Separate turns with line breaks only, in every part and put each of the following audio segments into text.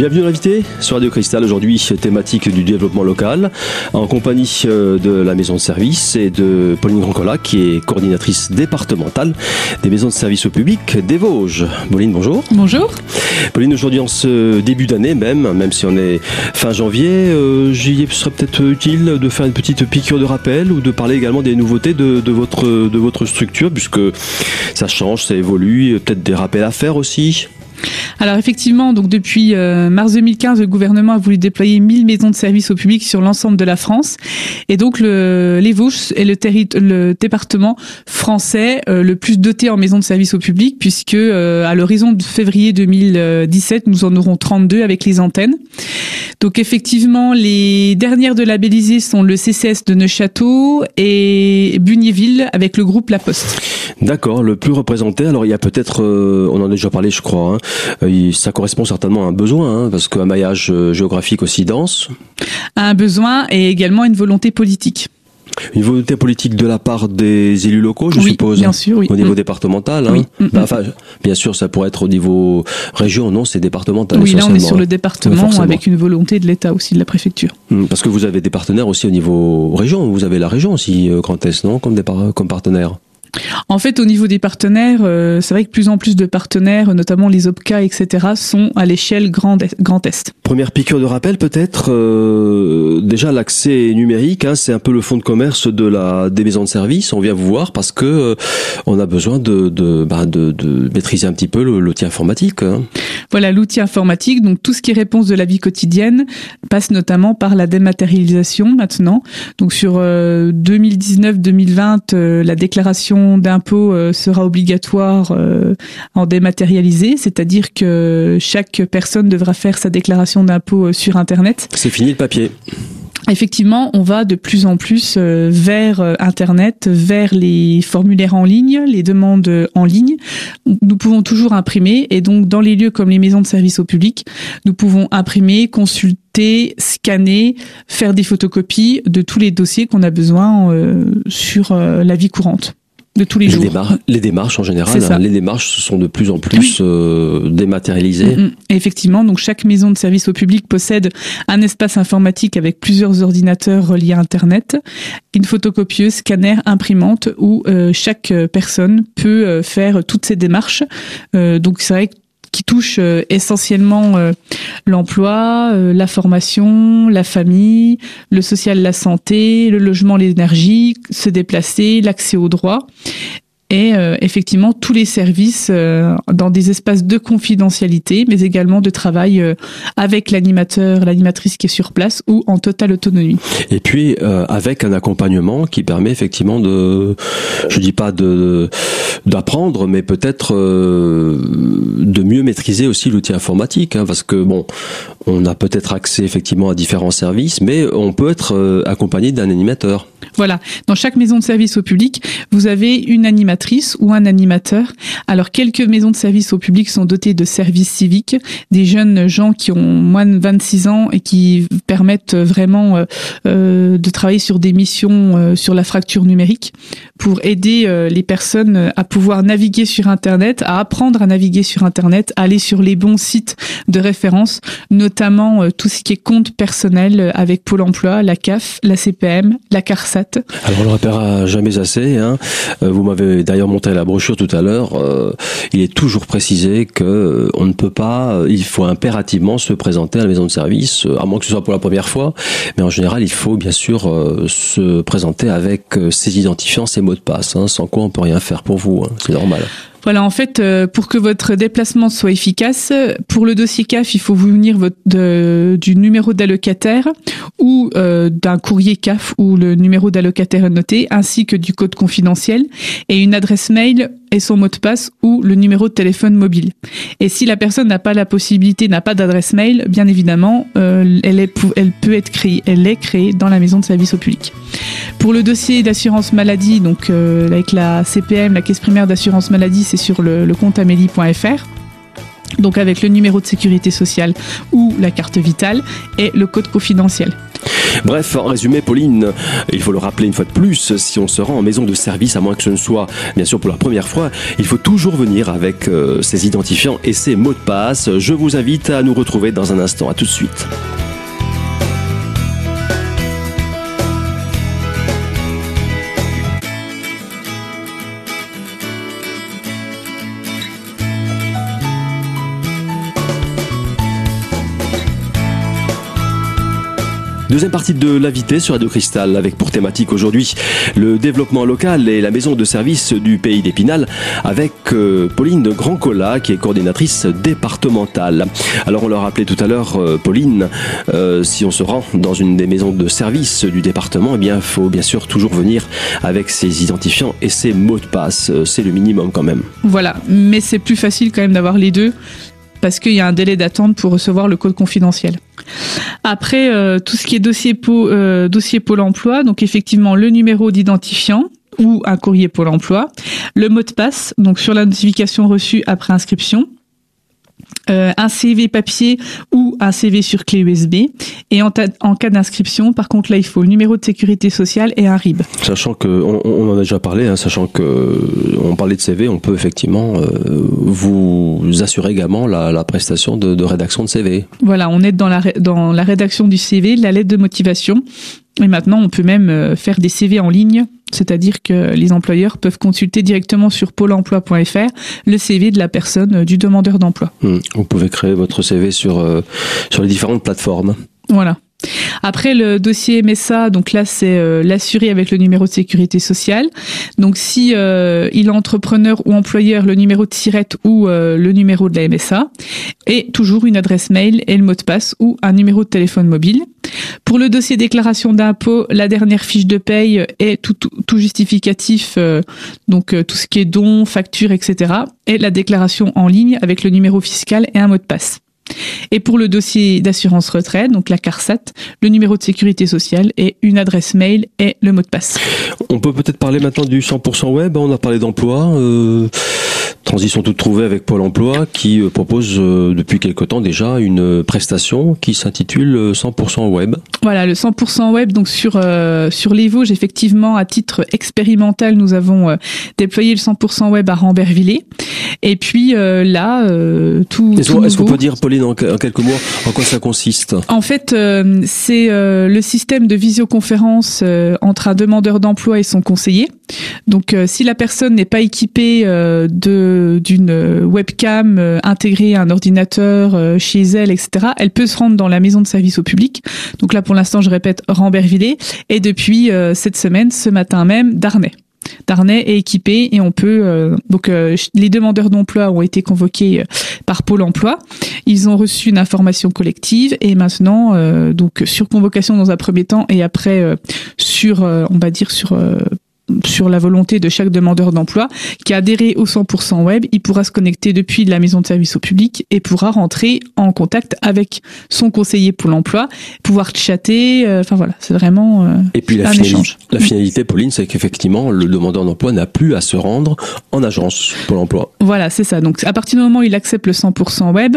Bienvenue l'invité sur Radio Cristal, aujourd'hui thématique du développement local, en compagnie euh, de la maison de service et de Pauline Grancola, qui est coordinatrice départementale des maisons de service au public des Vosges. Pauline, bonjour.
Bonjour.
Pauline, aujourd'hui en ce début d'année même, même si on est fin janvier, euh, j'y serait peut-être utile de faire une petite piqûre de rappel ou de parler également des nouveautés de, de votre, de votre structure, puisque ça change, ça évolue, peut-être des rappels à faire aussi.
Alors effectivement, donc depuis euh, mars 2015, le gouvernement a voulu déployer 1000 maisons de services au public sur l'ensemble de la France. Et donc le, les Vosges est le, le département français euh, le plus doté en maisons de services au public, puisque euh, à l'horizon de février 2017, nous en aurons 32 avec les antennes. Donc effectivement, les dernières de labelliser sont le CCS de Neuchâteau et Bugneville avec le groupe La Poste.
D'accord, le plus représenté. Alors il y a peut-être, on en a déjà parlé, je crois. Hein, ça correspond certainement à un besoin, hein, parce qu'un maillage euh, géographique aussi dense.
Un besoin et également une volonté politique.
Une volonté politique de la part des élus locaux, je suppose.
Bien sûr, oui.
Au niveau mm. départemental. Hein. Mm, mm. enfin, bien sûr, ça pourrait être au niveau région, non, c'est départemental.
Oui, là, on est sur le département avec une volonté de l'État aussi, de la préfecture.
Parce que vous avez des partenaires aussi au niveau région. Vous avez la région aussi, euh, Grand Est, non, comme, comme partenaire.
En fait, au niveau des partenaires, euh, c'est vrai que plus en plus de partenaires, notamment les OPCA, etc., sont à l'échelle Grand Est.
Première piqûre de rappel, peut-être euh, déjà l'accès numérique, hein, c'est un peu le fond de commerce de la des maisons de service. On vient vous voir parce que euh, on a besoin de de, bah, de, de maîtriser un petit peu l'outil informatique. Hein.
Voilà, l'outil informatique. Donc tout ce qui est réponse de la vie quotidienne passe notamment par la dématérialisation maintenant. Donc sur 2019-2020, la déclaration d'impôt euh, sera obligatoire euh, en dématérialisé, c'est-à-dire que chaque personne devra faire sa déclaration d'impôt euh, sur Internet.
C'est fini le papier.
Effectivement, on va de plus en plus vers Internet, vers les formulaires en ligne, les demandes en ligne. Nous pouvons toujours imprimer et donc dans les lieux comme les maisons de service au public, nous pouvons imprimer, consulter, scanner, faire des photocopies de tous les dossiers qu'on a besoin sur la vie courante de tous les,
les
jours.
Les démarches en général, hein, les démarches sont de plus en plus euh, dématérialisées. Mm, mm.
effectivement, donc chaque maison de service au public possède un espace informatique avec plusieurs ordinateurs reliés à Internet, une photocopieuse, scanner, imprimante où euh, chaque personne peut euh, faire toutes ces démarches. donc c'est vrai que qui touche euh, essentiellement euh, l'emploi, euh, la formation, la famille, le social, la santé, le logement, l'énergie, se déplacer, l'accès aux droits et euh, effectivement tous les services euh, dans des espaces de confidentialité, mais également de travail euh, avec l'animateur, l'animatrice qui est sur place ou en totale autonomie.
Et puis avec un accompagnement qui permet effectivement de, je dis pas de d'apprendre, mais peut-être de mieux maîtriser aussi l'outil informatique, hein, parce que bon, on a peut-être accès effectivement à différents services, mais on peut être accompagné d'un animateur.
Voilà, dans chaque maison de service au public, vous avez une animatrice ou un animateur. Alors quelques maisons de service au public sont dotées de services civiques, des jeunes gens qui ont moins de 26 ans et qui permettent vraiment euh, euh, de travailler sur des missions euh, sur la fracture numérique pour aider les personnes à pouvoir naviguer sur Internet, à apprendre à naviguer sur Internet, à aller sur les bons sites de référence, notamment tout ce qui est compte personnel avec Pôle Emploi, la CAF, la CPM, la CARSAT
alors on le répétera jamais assez. Hein. Vous m'avez d'ailleurs montré la brochure tout à l'heure. Euh, il est toujours précisé que euh, on ne peut pas, il faut impérativement se présenter à la maison de service, à moins que ce soit pour la première fois. Mais en général, il faut bien sûr se présenter avec ses identifiants, ses mots de passe. Hein, sans quoi on peut rien faire pour vous. Hein. C'est normal.
Voilà, en fait, euh, pour que votre déplacement soit efficace, pour le dossier CAF, il faut vous votre, du numéro d'allocataire ou euh, d'un courrier CAF où le numéro d'allocataire est noté, ainsi que du code confidentiel et une adresse mail et son mot de passe ou le numéro de téléphone mobile. Et si la personne n'a pas la possibilité, n'a pas d'adresse mail, bien évidemment, euh, elle, est, elle peut être créée, elle est créée dans la maison de service au public. Pour le dossier d'assurance maladie, donc avec la CPM, la caisse primaire d'assurance maladie, c'est sur le, compte amélie.fr. donc avec le numéro de sécurité sociale ou la carte vitale et le code confidentiel.
Bref, en résumé, Pauline, il faut le rappeler une fois de plus, si on se rend en maison de service, à moins que ce ne soit bien sûr pour la première fois, il faut toujours venir avec euh, ses identifiants et ses mots de passe. Je vous invite à nous retrouver dans un instant. À tout de suite. Deuxième partie de l'invité sur Radio Cristal avec pour thématique aujourd'hui le développement local et la maison de service du pays d'Épinal avec euh, Pauline de Grandcola qui est coordinatrice départementale. Alors on l'a rappelé tout à l'heure, euh, Pauline, euh, si on se rend dans une des maisons de service du département, eh bien faut bien sûr toujours venir avec ses identifiants et ses mots de passe. C'est le minimum quand même.
Voilà, mais c'est plus facile quand même d'avoir les deux parce qu'il y a un délai d'attente pour recevoir le code confidentiel. Après, euh, tout ce qui est dossier, euh, dossier Pôle emploi, donc effectivement le numéro d'identifiant ou un courrier Pôle emploi, le mot de passe, donc sur la notification reçue après inscription, euh, un CV papier ou un CV sur clé USB. Et en, en cas d'inscription, par contre, là, il faut le numéro de sécurité sociale et un RIB.
Sachant que, on, on en a déjà parlé, hein, sachant que on parlait de CV, on peut effectivement euh, vous assurer également la, la prestation de, de, rédaction de CV.
Voilà, on est dans la, dans la rédaction du CV, la lettre de motivation. Et maintenant, on peut même euh, faire des CV en ligne c'est-à-dire que les employeurs peuvent consulter directement sur pôle emploi.fr le CV de la personne, euh, du demandeur d'emploi.
Hmm. Vous pouvez créer votre CV sur, euh, sur les différentes plateformes.
Voilà. Après le dossier MSA, donc là c'est euh, l'assuré avec le numéro de sécurité sociale. Donc si euh, il est entrepreneur ou employeur, le numéro de SIRET ou euh, le numéro de la MSA, et toujours une adresse mail et le mot de passe ou un numéro de téléphone mobile. Pour le dossier déclaration d'impôt, la dernière fiche de paye et tout, justificatif, donc tout ce qui est don, facture, etc. Et la déclaration en ligne avec le numéro fiscal et un mot de passe. Et pour le dossier d'assurance retraite, donc la CARSAT, le numéro de sécurité sociale et une adresse mail et le mot de passe.
On peut peut-être parler maintenant du 100% web. On a parlé d'emploi. Euh, Transition toute trouvée avec Pôle Emploi qui euh, propose euh, depuis quelque temps déjà une prestation qui s'intitule 100% web.
Voilà, le 100% web donc sur euh, sur les Vosges effectivement à titre expérimental, nous avons déployé le 100% web à Rambervillers et puis là tout
Est-ce qu'on peut dire Pauline en, quelques mots en quoi ça consiste?
En fait, c'est le système de visioconférence entre un demandeur d'emploi et son conseiller. Donc si la personne n'est pas équipée de d'une webcam euh, intégrée à un ordinateur euh, chez elle, etc., elle peut se rendre dans la maison de service au public. Donc là, pour l'instant, je répète, Rambervillers. Et depuis euh, cette semaine, ce matin même, Darnay. Darnay est équipé et on peut donc les demandeurs d'emploi ont été convoqués par Pôle Emploi. Ils ont reçu une information collective et maintenant donc sur convocation dans un premier temps et après sur on va dire sur sur la volonté de chaque demandeur d'emploi qui a adhéré au 100% web, il pourra se connecter depuis la maison de service au public et pourra rentrer en contact avec son conseiller pour l'emploi, pouvoir chatter. Euh, enfin voilà, c'est vraiment euh,
et puis la un échange. La finalité, Pauline, c'est qu'effectivement le demandeur d'emploi n'a plus à se rendre en agence pour l'emploi.
Voilà, c'est ça. Donc à partir du moment où il accepte le 100% web,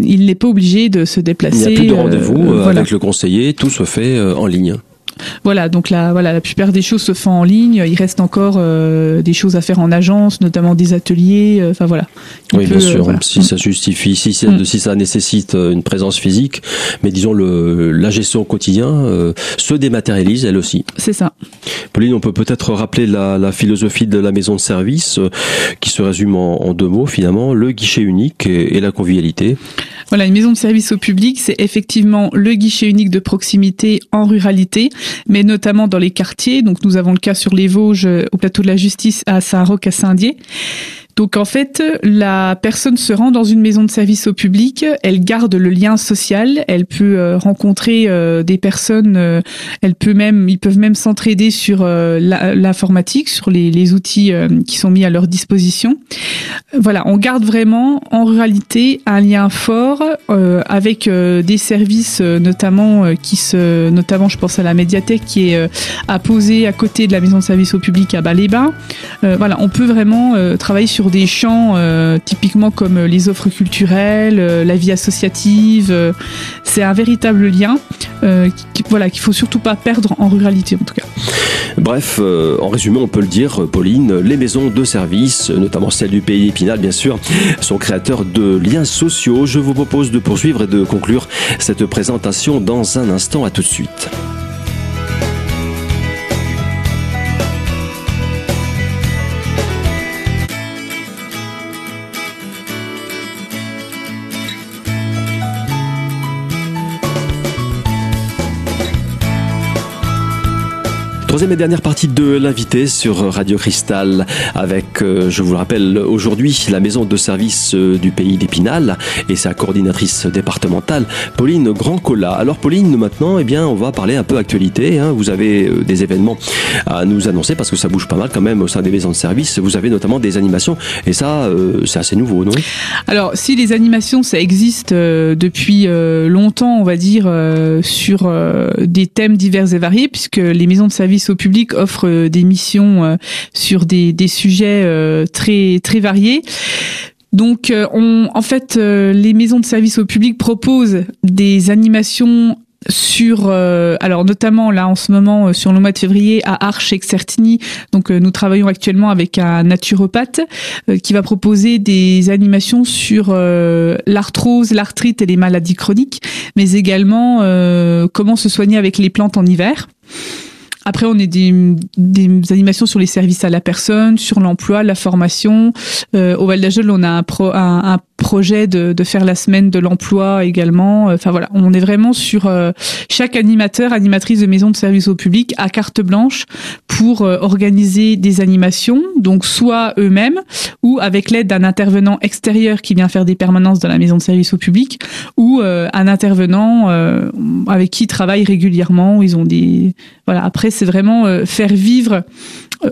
il n'est pas obligé de se déplacer.
Il n'y a plus de rendez-vous euh, avec le conseiller, tout se fait en ligne.
Voilà, donc la, voilà, la plupart des choses se font en ligne. Il reste encore euh, des choses à faire en agence, notamment des ateliers. Euh, enfin voilà.
oui, bien sûr. Si ça justifie, si, mm. si ça nécessite euh, une présence physique, mais disons le la gestion au quotidien se dématérialise elle aussi.
C'est ça.
Pauline, on peut peut-être rappeler la, la, philosophie de la maison de service, qui se résume en, en, deux mots finalement le guichet unique et, et la convivialité.
Voilà, une maison de service au public, c'est effectivement le guichet unique de proximité en ruralité mais notamment dans les quartiers. Donc nous avons le cas sur les Vosges, au plateau de la Justice, à Saint-Roch, à Saint-Dié. Donc en fait, la personne se rend dans une maison de service au public, elle garde le lien social, elle peut euh, rencontrer euh, des personnes, euh, elle peut même, ils peuvent même s'entraider sur l'informatique, sur les, outils qui sont mis à leur disposition. Voilà, on garde vraiment en réalité un lien fort avec des services notamment qui se, notamment je pense à la médiathèque qui est à poser à côté de la maison de service au public à Bas-les-Bains. voilà, on peut vraiment travailler sur des champs typiquement comme les offres culturelles, la vie associative. c'est un véritable lien qui, voilà, qu'il faut surtout pas perdre en ruralité en tout cas.
Bref, en résumé, on peut le dire, Pauline, les maisons de service, notamment celle du pays Épinal bien sûr, sont créateurs de liens sociaux. Je vous propose de poursuivre et de conclure cette présentation dans un instant. À tout de suite. Troisième et dernière partie de l'invité sur Radio Cristal avec, euh, je vous le rappelle, aujourd'hui la maison de service euh, du pays d'Épinal et sa coordinatrice départementale, Pauline Grandcola. Alors Pauline, maintenant, eh bien, on va parler un peu actualité. Hein. Vous avez euh, des événements à nous annoncer parce que ça bouge pas mal quand même au sein des maisons de service. Vous avez notamment des animations et ça, c'est assez nouveau, non?
Alors, si les animations, ça existe depuis longtemps, on va dire, sur des thèmes divers et variés, puisque les maisons de service au public offre euh, des missions euh, sur des, sujets euh, très très variés. Donc, on, en fait, les maisons de service au public proposent des animations sur alors notamment là en ce moment sur le mois de février à Arche Exertini donc nous travaillons actuellement avec un naturopathe qui va proposer des animations sur l'arthrose, l'arthrite et les maladies chroniques mais également comment se soigner avec les plantes en hiver. Après, on est des, animations sur les services à la personne, sur l'emploi, la formation. Euh, au Val d'Ajol, on a un, pro, un projet de, de, faire la semaine de l'emploi également. Enfin voilà, on est vraiment sur euh, chaque animateur, animatrice de maison de service au public à carte blanche pour euh, organiser des animations, donc soit eux-mêmes ou avec l'aide d'un intervenant extérieur qui vient faire des permanences dans la maison de service au public ou euh, un intervenant avec qui ils travaillent régulièrement. Ils ont des voilà. Après, c'est vraiment faire vivre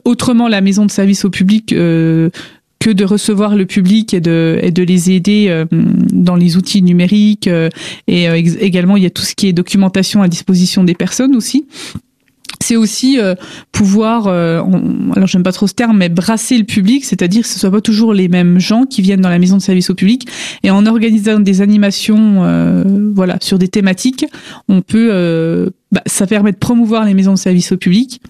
autrement la maison de service au public que de recevoir le public et de, et de les aider euh, dans les outils numériques. Euh, et euh, également, il y a tout ce qui est documentation à disposition des personnes aussi c'est aussi pouvoir, alors j'aime pas trop ce terme, mais brasser le public, c'est-à-dire que ce soit pas toujours les mêmes gens qui viennent dans la maison de service au public. Et en organisant des animations, voilà, sur des thématiques, on peut, bah, ça permet de promouvoir les maisons de service au public,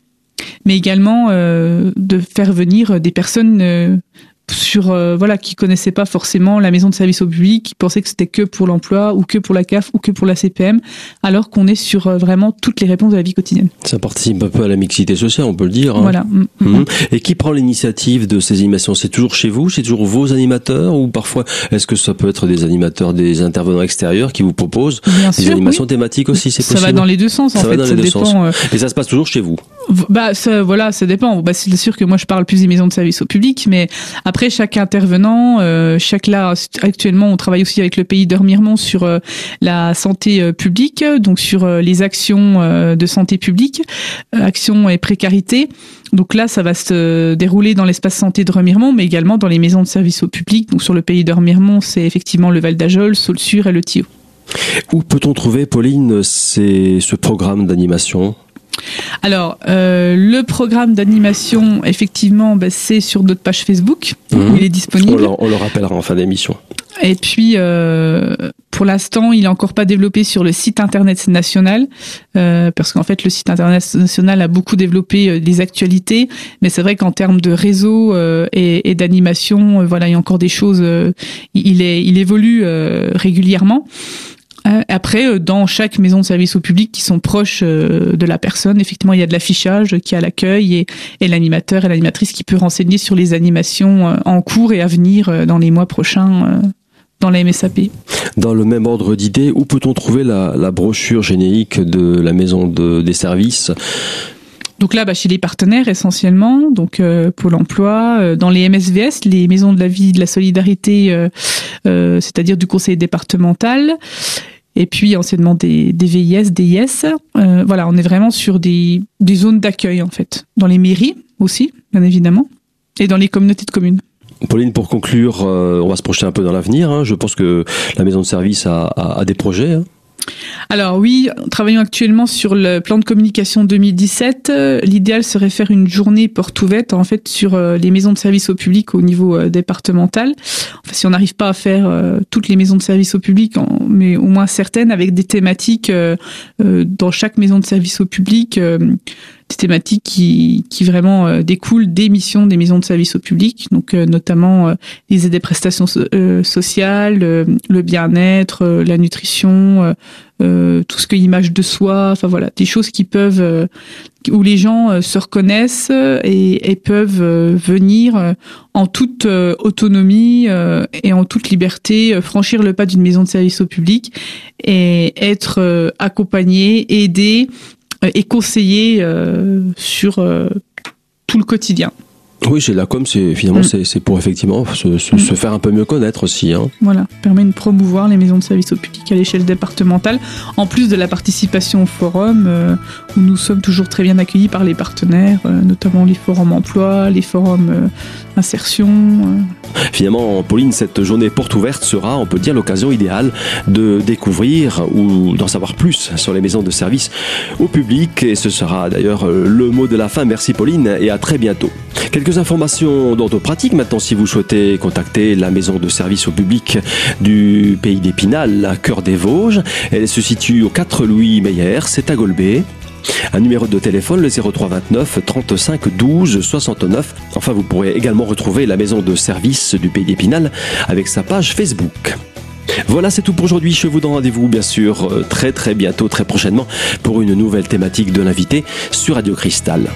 mais également de faire venir des personnes sur euh, voilà qui connaissaient pas forcément la maison de service au public, qui pensaient que c'était que pour l'emploi ou que pour la CAF ou que pour la CPM, alors qu'on est sur euh, vraiment toutes les réponses de la vie quotidienne.
Ça participe un peu à la mixité sociale, on peut le dire.
Hein. Voilà. Mm,
mm, mm. Et qui prend l'initiative de ces animations? C'est toujours chez vous C'est toujours vos animateurs ou parfois est-ce que ça peut être des animateurs, des intervenants extérieurs qui vous proposent des animations thématiques aussi C'est possible.
Ça va dans les deux sens en
ça
fait.
Va dans les deux sens. Euh, Et ça se passe toujours chez vous?
Bah ça, voilà, ça dépend. Bah, c'est sûr que moi je parle plus des maisons de service au public, mais après chaque intervenant euh, chaque là, actuellement, on travaille aussi avec le pays d'Ormiremont sur euh, la santé euh, publique, donc sur les actions de santé publique, actions et précarité. Donc là, ça va se dérouler dans l'espace santé de Remiremont, mais également dans les maisons de service au public. Donc sur le pays d'Ormiremont, c'est effectivement le Val d'Ajol, Saulsure et le Thio.
Où peut-on trouver, Pauline, ce programme d'animation?
Alors, euh, le programme d'animation, effectivement, bah, c'est sur notre page Facebook.
Mhm.
Il est disponible.
On le, rappellera en fin d'émission.
Et puis, euh, pour l'instant, il n'est encore pas développé sur le site internet national, euh, parce qu'en fait, le site internet national a beaucoup développé des actualités, mais c'est vrai qu'en termes de réseau et, d'animation, voilà, il y a encore des choses. il, est, il évolue régulièrement. Euh, après, euh, dans chaque maison de service au public qui sont proches euh, de la personne, effectivement, il y a de l'affichage qui a l'accueil et, et l'animateur et l'animatrice qui peut renseigner sur les animations en cours et à venir dans les mois prochains dans la MSAP.
Dans le même ordre d'idées, où peut-on trouver la, la, brochure générique de la maison de, des services?
Donc là, bah, chez les partenaires essentiellement, donc euh, Pôle Emploi, dans les MSVS, les maisons de la vie, de la solidarité, euh, c'est-à-dire du conseil départemental, et puis anciennement des, des VIS, des IS. Euh, voilà, on est vraiment sur des, des zones d'accueil en fait, dans les mairies aussi, bien évidemment, et dans les communautés de communes.
Pauline, pour conclure, euh, on va se projeter un peu dans l'avenir. Hein. Je pense que la maison de service a, a, a des projets. Hein.
Alors oui, travaillons actuellement sur le plan de communication 2017. L'idéal serait faire une journée porte ouverte en fait sur euh, les maisons de service au public au niveau euh, départemental. Enfin, si on n'arrive pas à faire euh, toutes les maisons de service au public, mais au moins certaines avec des thématiques dans chaque maison de service au public des thématiques qui, qui vraiment euh, découlent des missions des maisons de service au public, donc euh, notamment euh, les aides des prestations sociales, le bien-être, la nutrition, tout ce que l'image de soi, enfin voilà, des choses qui peuvent où les gens se reconnaissent et, et peuvent venir en toute autonomie et en toute liberté franchir le pas d'une maison de service au public et être accompagnés, aidés et conseiller euh, sur euh, tout le quotidien.
Oui, chez la com, c'est finalement mm. c'est pour effectivement se, mm. se, faire un peu mieux connaître aussi. Hein.
Voilà, permet de promouvoir les maisons de service au public à l'échelle départementale, en plus de la participation au forum euh, où nous sommes toujours très bien accueillis par les partenaires, euh, notamment les forums emploi, les forums euh, insertion.
Finalement, Pauline, cette journée porte ouverte sera, on peut dire, l'occasion idéale de découvrir ou d'en savoir plus sur les maisons de service au public. Et ce sera d'ailleurs le mot de la fin. Merci Pauline et à très bientôt. Quelques informations d'ordre pratique maintenant si vous souhaitez contacter la maison de service au public du pays d'Épinal, à Cœur des Vosges. Elle se situe au 4 Louis Meyer, c'est à Golbet. Un numéro de téléphone, le 0329 35 12 69. Enfin, vous pourrez également retrouver la maison de service du pays d'Épinal avec sa page Facebook. Voilà, c'est tout pour aujourd'hui. Je vous donne rendez-vous, bien sûr, euh, très très bientôt, très prochainement, pour une nouvelle thématique de l'invité sur Radio Cristal.